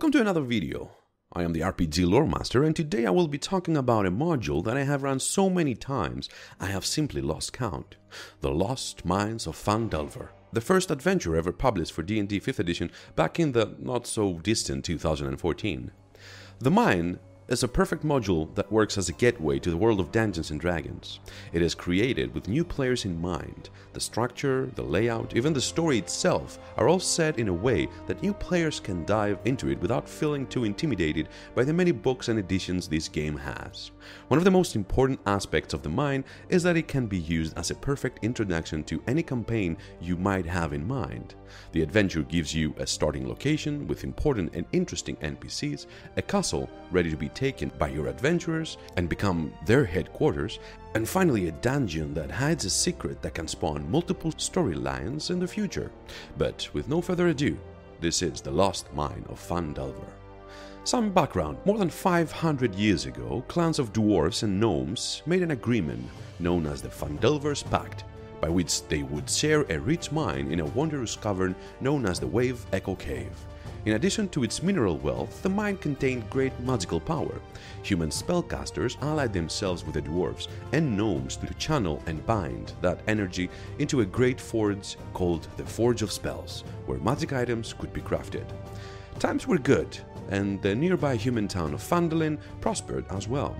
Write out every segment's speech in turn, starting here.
Welcome to another video. I am the RPG Lore Master and today I will be talking about a module that I have run so many times I have simply lost count. The Lost Mines of Phandelver. The first adventure ever published for D&D 5th edition back in the not so distant 2014. The mine is a perfect module that works as a gateway to the world of Dungeons and Dragons. It is created with new players in mind. The structure, the layout, even the story itself are all set in a way that new players can dive into it without feeling too intimidated by the many books and editions this game has. One of the most important aspects of the mine is that it can be used as a perfect introduction to any campaign you might have in mind. The adventure gives you a starting location with important and interesting NPCs, a castle ready to be taken by your adventurers and become their headquarters, and finally a dungeon that hides a secret that can spawn multiple storylines in the future. But with no further ado, this is the Lost Mine of Phandelver. Some background. More than 500 years ago, clans of dwarves and gnomes made an agreement known as the Phandelver's Pact, by which they would share a rich mine in a wondrous cavern known as the Wave Echo Cave. In addition to its mineral wealth, the mine contained great magical power. Human spellcasters allied themselves with the dwarves and gnomes to channel and bind that energy into a great forge called the Forge of Spells, where magic items could be crafted. Times were good, and the nearby human town of Phandalin prospered as well.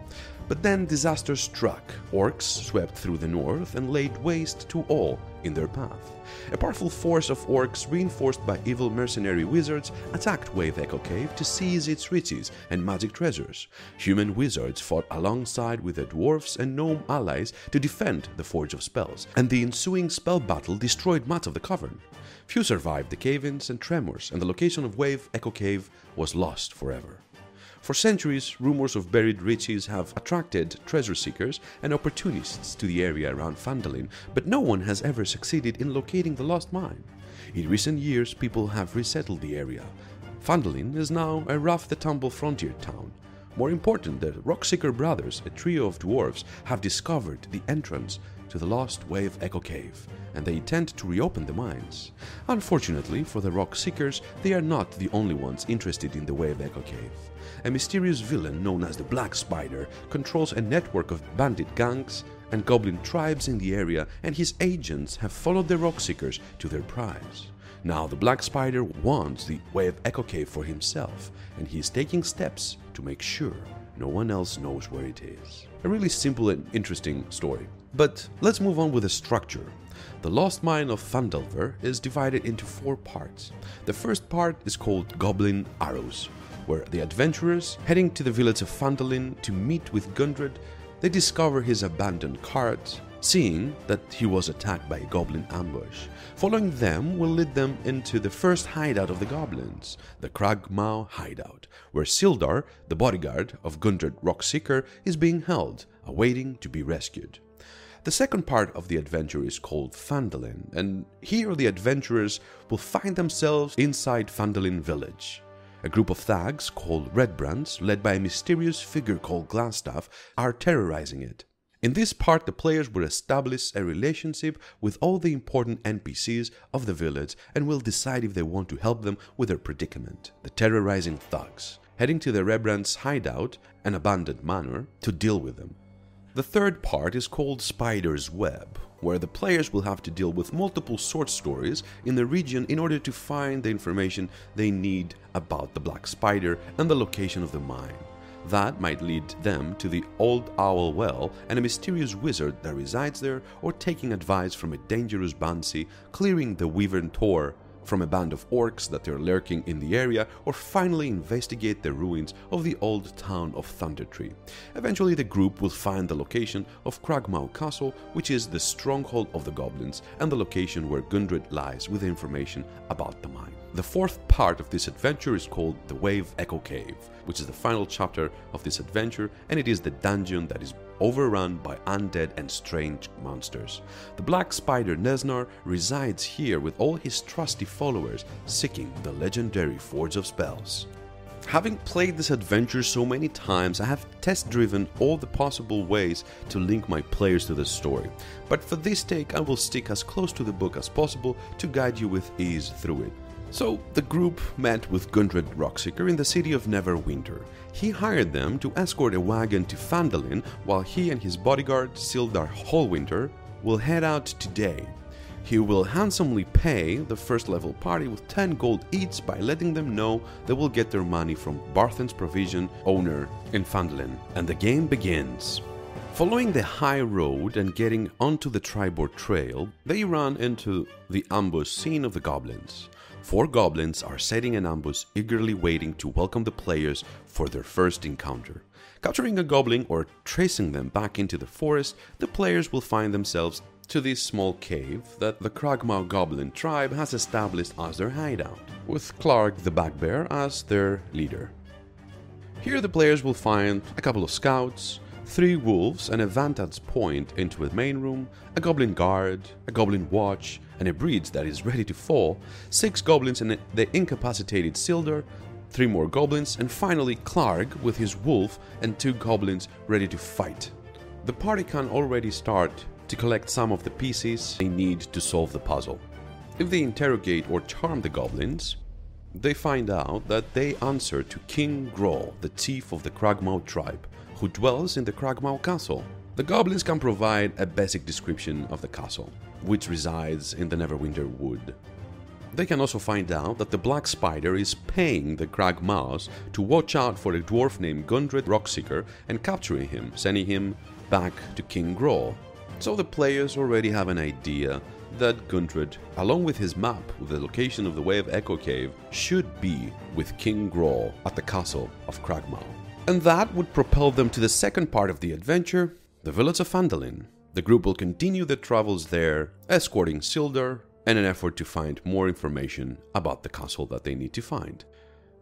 But then disaster struck. Orcs swept through the north and laid waste to all in their path. A powerful force of orcs, reinforced by evil mercenary wizards, attacked Wave Echo Cave to seize its riches and magic treasures. Human wizards fought alongside with the dwarfs and gnome allies to defend the Forge of Spells, and the ensuing spell battle destroyed much of the cavern. Few survived the cave-ins and tremors, and the location of Wave Echo Cave was lost forever. For centuries, rumors of buried riches have attracted treasure seekers and opportunists to the area around Phandalin, but no one has ever succeeded in locating the lost mine. In recent years, people have resettled the area. Phandalin is now a rough-the-tumble frontier town. More important, the Rockseeker brothers, a trio of dwarves, have discovered the entrance to the lost Wave Echo Cave, and they intend to reopen the mines. Unfortunately for the Rock Seekers, they are not the only ones interested in the Wave Echo Cave. A mysterious villain known as the Black Spider controls a network of bandit gangs and goblin tribes in the area, and his agents have followed the Rock Seekers to their prize. Now the Black Spider wants the Wave Echo Cave for himself, and he is taking steps to make sure no one else knows where it is. A really simple and interesting story. But let's move on with the structure. The Lost Mine of Phandelver is divided into four parts. The first part is called Goblin Arrows, where the adventurers, heading to the village of Phandalin to meet with Gundred, they discover his abandoned cart, seeing that he was attacked by a goblin ambush. Following them will lead them into the first hideout of the goblins, the Cragmaw hideout, where Sildar, the bodyguard of Gundred Rockseeker, is being held, awaiting to be rescued. The second part of the adventure is called Phandalin, and here the adventurers will find themselves inside Phandalin village. A group of thugs called Redbrands, led by a mysterious figure called Glassstaff, are terrorizing it. In this part, the players will establish a relationship with all the important NPCs of the village and will decide if they want to help them with their predicament, the terrorizing thugs, heading to the Redbrands' hideout, an abandoned manor, to deal with them. The third part is called Spider's Web, where the players will have to deal with multiple short stories in the region in order to find the information they need about the Black Spider and the location of the mine. That might lead them to the Old Owl Well and a mysterious wizard that resides there, or taking advice from a dangerous Banshee, clearing the Wyvern Tor from a band of orcs that are lurking in the area, or finally investigate the ruins of the old town of Thundertree. Eventually, the group will find the location of Cragmaw Castle, which is the stronghold of the goblins, and the location where Gundred lies with information about the mine. The fourth part of this adventure is called the Wave Echo Cave, which is the final chapter of this adventure, and it is the dungeon that is overrun by undead and strange monsters. The black spider Nezznar resides here with all his trusty followers, seeking the legendary Forge of Spells. Having played this adventure so many times, I have test driven all the possible ways to link my players to the story. But for this take, I will stick as close to the book as possible to guide you with ease through it. So the group met with Gundred Rockseeker in the city of Neverwinter. He hired them to escort a wagon to Phandalin while he and his bodyguard Sildar Hallwinter will head out today. He will handsomely pay the first level party with 10 gold each by letting them know they will get their money from Barthen's provision owner in Phandalin. And the game begins. Following the high road and getting onto the Triboar trail, they run into the ambush scene of the goblins. Four goblins are setting an ambush, eagerly waiting to welcome the players for their first encounter. Capturing a goblin or tracing them back into the forest, the players will find themselves to this small cave that the Cragmaw goblin tribe has established as their hideout, with Klarg the Bugbear as their leader. Here the players will find a couple of scouts, three wolves, and a vantage point into a main room, a goblin guard, a goblin watch, and a bridge that is ready to fall, six goblins and the incapacitated Sildar, three more goblins, and finally Klarg with his wolf and two goblins ready to fight. The party can already start to collect some of the pieces they need to solve the puzzle. If they interrogate or charm the goblins, they find out that they answer to King Grol, the chief of the Cragmaw tribe, who dwells in the Cragmaw castle. The goblins can provide a basic description of the castle, which resides in the Neverwinter Wood. They can also find out that the Black Spider is paying the Cragmaws to watch out for a dwarf named Gundred Rockseeker and capturing him, sending him back to King Grol. So the players already have an idea that Gundred, along with his map with the location of the Wave Echo Cave, should be with King Grol at the castle of Cragmaw. And that would propel them to the second part of the adventure, the village of Phandalin. The group will continue their travels there, escorting Sildar, and an effort to find more information about the castle that they need to find.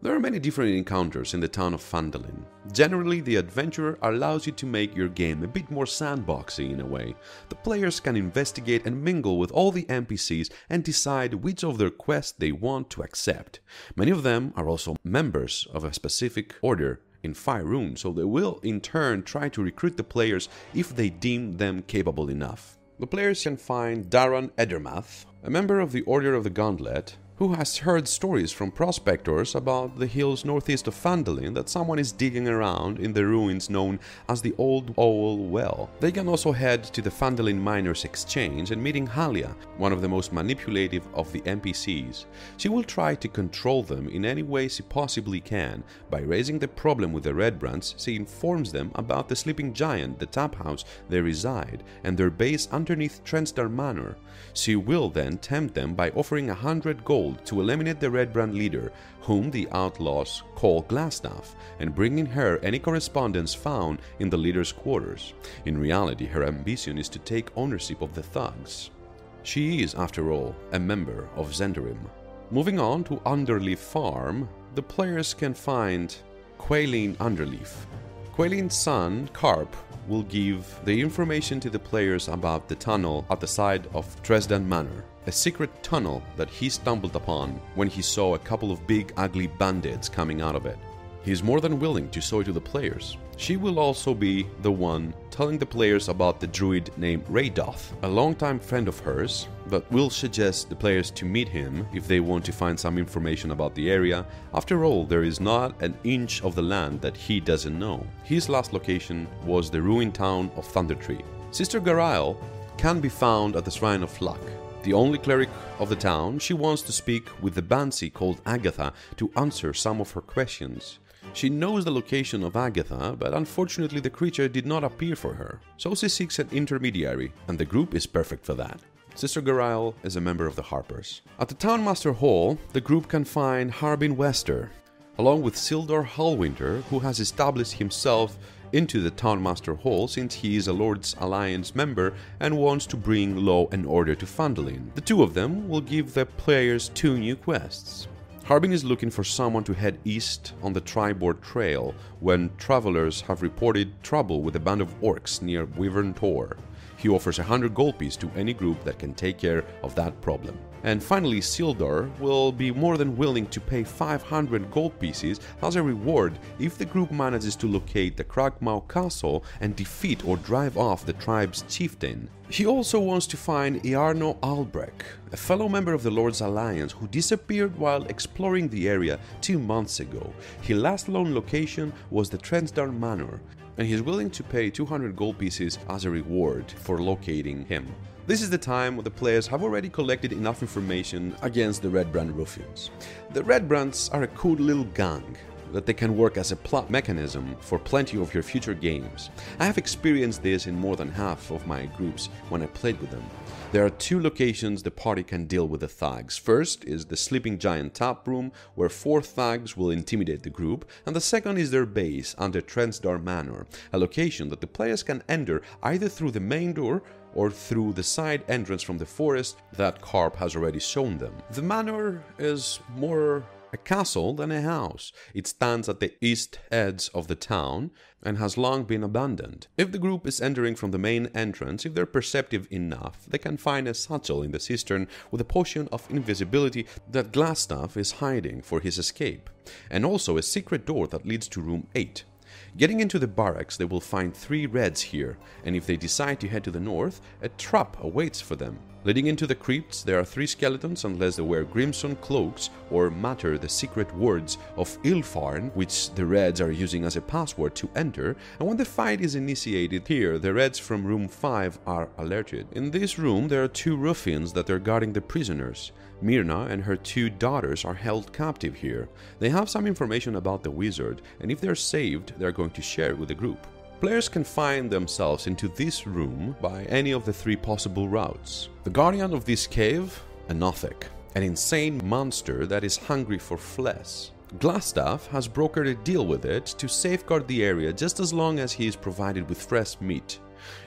There are many different encounters in the town of Phandalin. Generally, the adventurer allows you to make your game a bit more sandboxy in a way. The players can investigate and mingle with all the NPCs and decide which of their quests they want to accept. Many of them are also members of a specific order in Faerun, so they will in turn try to recruit the players if they deem them capable enough. The players can find Daran Edermath, a member of the Order of the Gauntlet, who has heard stories from prospectors about the hills northeast of Phandalin that someone is digging around in the ruins known as the Old Owl Well. They can also head to the Phandalin Miners Exchange and meeting Halia, one of the most manipulative of the NPCs. She will try to control them in any way she possibly can. By raising the problem with the Red Brands, she informs them about the sleeping giant, the tap house they reside, and their base underneath Tresendar Manor. She will then tempt them by offering a hundred gold to eliminate the Red Brand leader, whom the outlaws call Glassstaff, and bringing her any correspondence found in the leader's quarters. In reality, her ambition is to take ownership of the thugs. She is, after all, a member of Zhentarim. Moving on to Alderleaf Farm, the players can find Quailin Alderleaf. Quailin's son, Carp, will give the information to the players about the tunnel at the side of Tresendar Manor, a secret tunnel that he stumbled upon when he saw a couple of big ugly bandits coming out of it. He is more than willing to show it to the players. She will also be the one telling the players about the druid named Reidoth, a longtime friend of hers, but will suggest the players to meet him if they want to find some information about the area. After all, there is not an inch of the land that he doesn't know. His last location was the ruined town of Thundertree. Sister Garaele can be found at the Shrine of Luck. The only cleric of the town, she wants to speak with the Banshee called Agatha to answer some of her questions. She knows the location of Agatha, but unfortunately the creature did not appear for her, so she seeks an intermediary, and the group is perfect for that. Sister Garaele is a member of the Harpers. At the Townmaster Hall, the group can find Harbin Wester, along with Sildar Hallwinter, who has established himself into the Townmaster Hall since he is a Lord's Alliance member and wants to bring law and order to Phandalin. The two of them will give the players two new quests. Harbin is looking for someone to head east on the Triboar Trail when travelers have reported trouble with a band of orcs near Wyvern Tor. He offers 100 gold piece to any group that can take care of that problem. And finally, Sildar will be more than willing to pay 500 gold pieces as a reward if the group manages to locate the Cragmaw castle and defeat or drive off the tribe's chieftain. He also wants to find Iarno Albrek, a fellow member of the Lord's Alliance who disappeared while exploring the area two months ago. His last known location was the Tresendar Manor, and he's willing to pay 200 gold pieces as a reward for locating him. This is the time when the players have already collected enough information against the Red Brand ruffians. The Red Brands are a cool little gang that they can work as a plot mechanism for plenty of your future games. I have experienced this in more than half of my groups when I played with them. There are two locations the party can deal with the thugs. First is the Sleeping Giant tap room, where four thugs will intimidate the group, and the second is their base under Tresendar Manor, a location that the players can enter either through the main door or through the side entrance from the forest that Carp has already shown them. The manor is more a castle than a house. It stands at the east edge of the town and has long been abandoned. If the group is entering from the main entrance, if they're perceptive enough, they can find a satchel in the cistern with a potion of invisibility that Glassstaff is hiding for his escape, and also a secret door that leads to room 8. Getting into the barracks, they will find three reds here, and if they decide to head to the north, a trap awaits for them. Leading into the crypts, there are three skeletons unless they wear crimson cloaks or mutter the secret words of Illefarn, which the Reds are using as a password to enter, and when the fight is initiated here, the Reds from room 5 are alerted. In this room, there are two ruffians that are guarding the prisoners. Myrna and her two daughters are held captive here. They have some information about the wizard, and if they're saved, they're going to share it with the group. Players can find themselves into this room by any of the three possible routes. The guardian of this cave, a Nothic, an insane monster that is hungry for flesh. Glassstaff has brokered a deal with it to safeguard the area just as long as he is provided with fresh meat.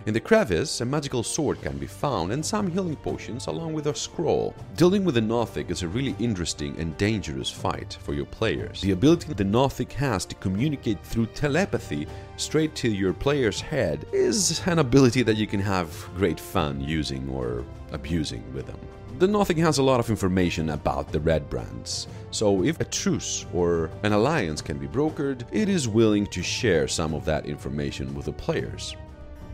In the crevice, a magical sword can be found and some healing potions along with a scroll. Dealing with the Nothic is a really interesting and dangerous fight for your players. The ability the Nothic has to communicate through telepathy straight to your player's head is an ability that you can have great fun using or abusing with them. The Nothic has a lot of information about the Red Brands, so if a truce or an alliance can be brokered, it is willing to share some of that information with the players.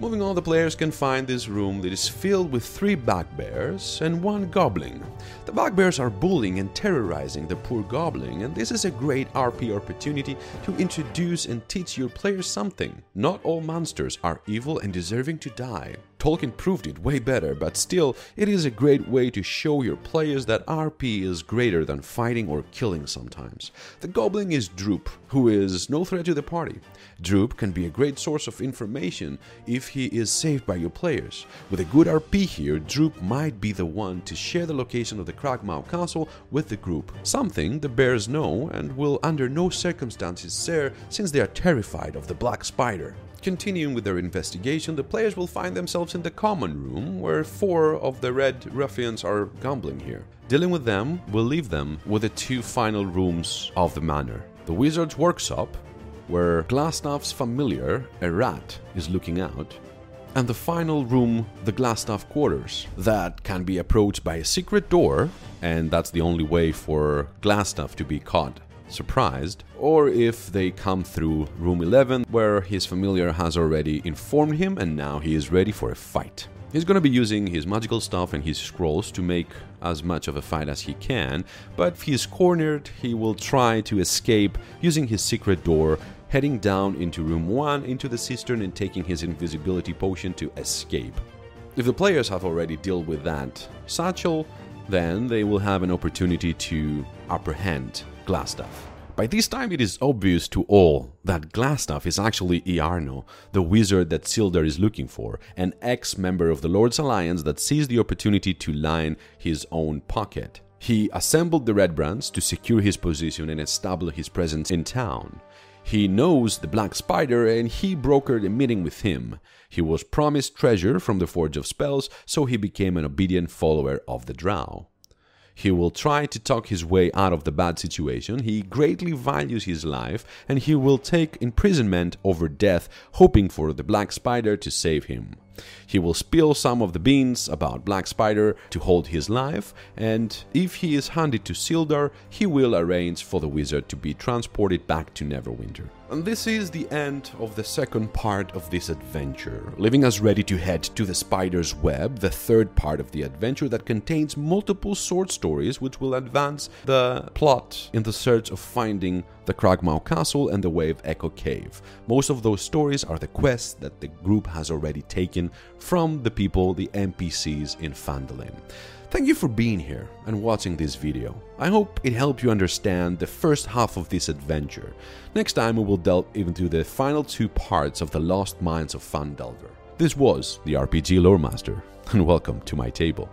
Moving on, the players can find this room that is filled with three bugbears and one goblin. The bugbears are bullying and terrorizing the poor goblin, and this is a great RP opportunity to introduce and teach your players something. Not all monsters are evil and deserving to die. Tolkien proved it way better, but still, it is a great way to show your players that RP is greater than fighting or killing sometimes. The goblin is Droop, who is no threat to the party. Droop can be a great source of information if he is saved by your players. With a good RP here, Droop might be the one to share the location of the Cragmaw castle with the group, something the bears know and will under no circumstances share since they are terrified of the Black Spider. Continuing with their investigation, the players will find themselves in the common room where four of the red ruffians are gambling here. Dealing with them will leave them with the two final rooms of the manor. The wizard's workshop, where Glassstaff's familiar, a rat, is looking out, and the final room, the Glassstaff quarters, that can be approached by a secret door, and that's the only way for Glassstaff to be caught surprised, or if they come through room 11 where his familiar has already informed him and now he is ready for a fight. He's gonna be using his magical stuff and his scrolls to make as much of a fight as he can, but if he's cornered, he will try to escape using his secret door, heading down into room 1 into the cistern and taking his invisibility potion to escape. If the players have already dealt with that satchel, then they will have an opportunity to apprehend Glassstaff. By this time, it is obvious to all that Glassstaff is actually Iarno, the wizard that Sildar is looking for, an ex member of the Lord's Alliance that sees the opportunity to line his own pocket. He assembled the Red Brands to secure his position and establish his presence in town. He knows the Black Spider and he brokered a meeting with him. He was promised treasure from the Forge of Spells, so he became an obedient follower of the Drow. He will try to talk his way out of the bad situation. He greatly values his life and he will take imprisonment over death, hoping for the Black Spider to save him. He will spill some of the beans about Black Spider to hold his life, and if he is handed to Sildar, he will arrange for the wizard to be transported back to Neverwinter. And this is the end of the second part of this adventure, leaving us ready to head to the Spider's Web, the third part of the adventure that contains multiple sword stories which will advance the plot in the search of finding the Cragmaw Castle and the Wave Echo Cave. Most of those stories are the quests that the group has already taken from the people, the NPCs in Phandalin. Thank you for being here and watching this video. I hope it helped you understand the first half of this adventure. Next time we will delve into the final two parts of the Lost Mines of Phandelver. This was the RPG Lore Master, and welcome to my table.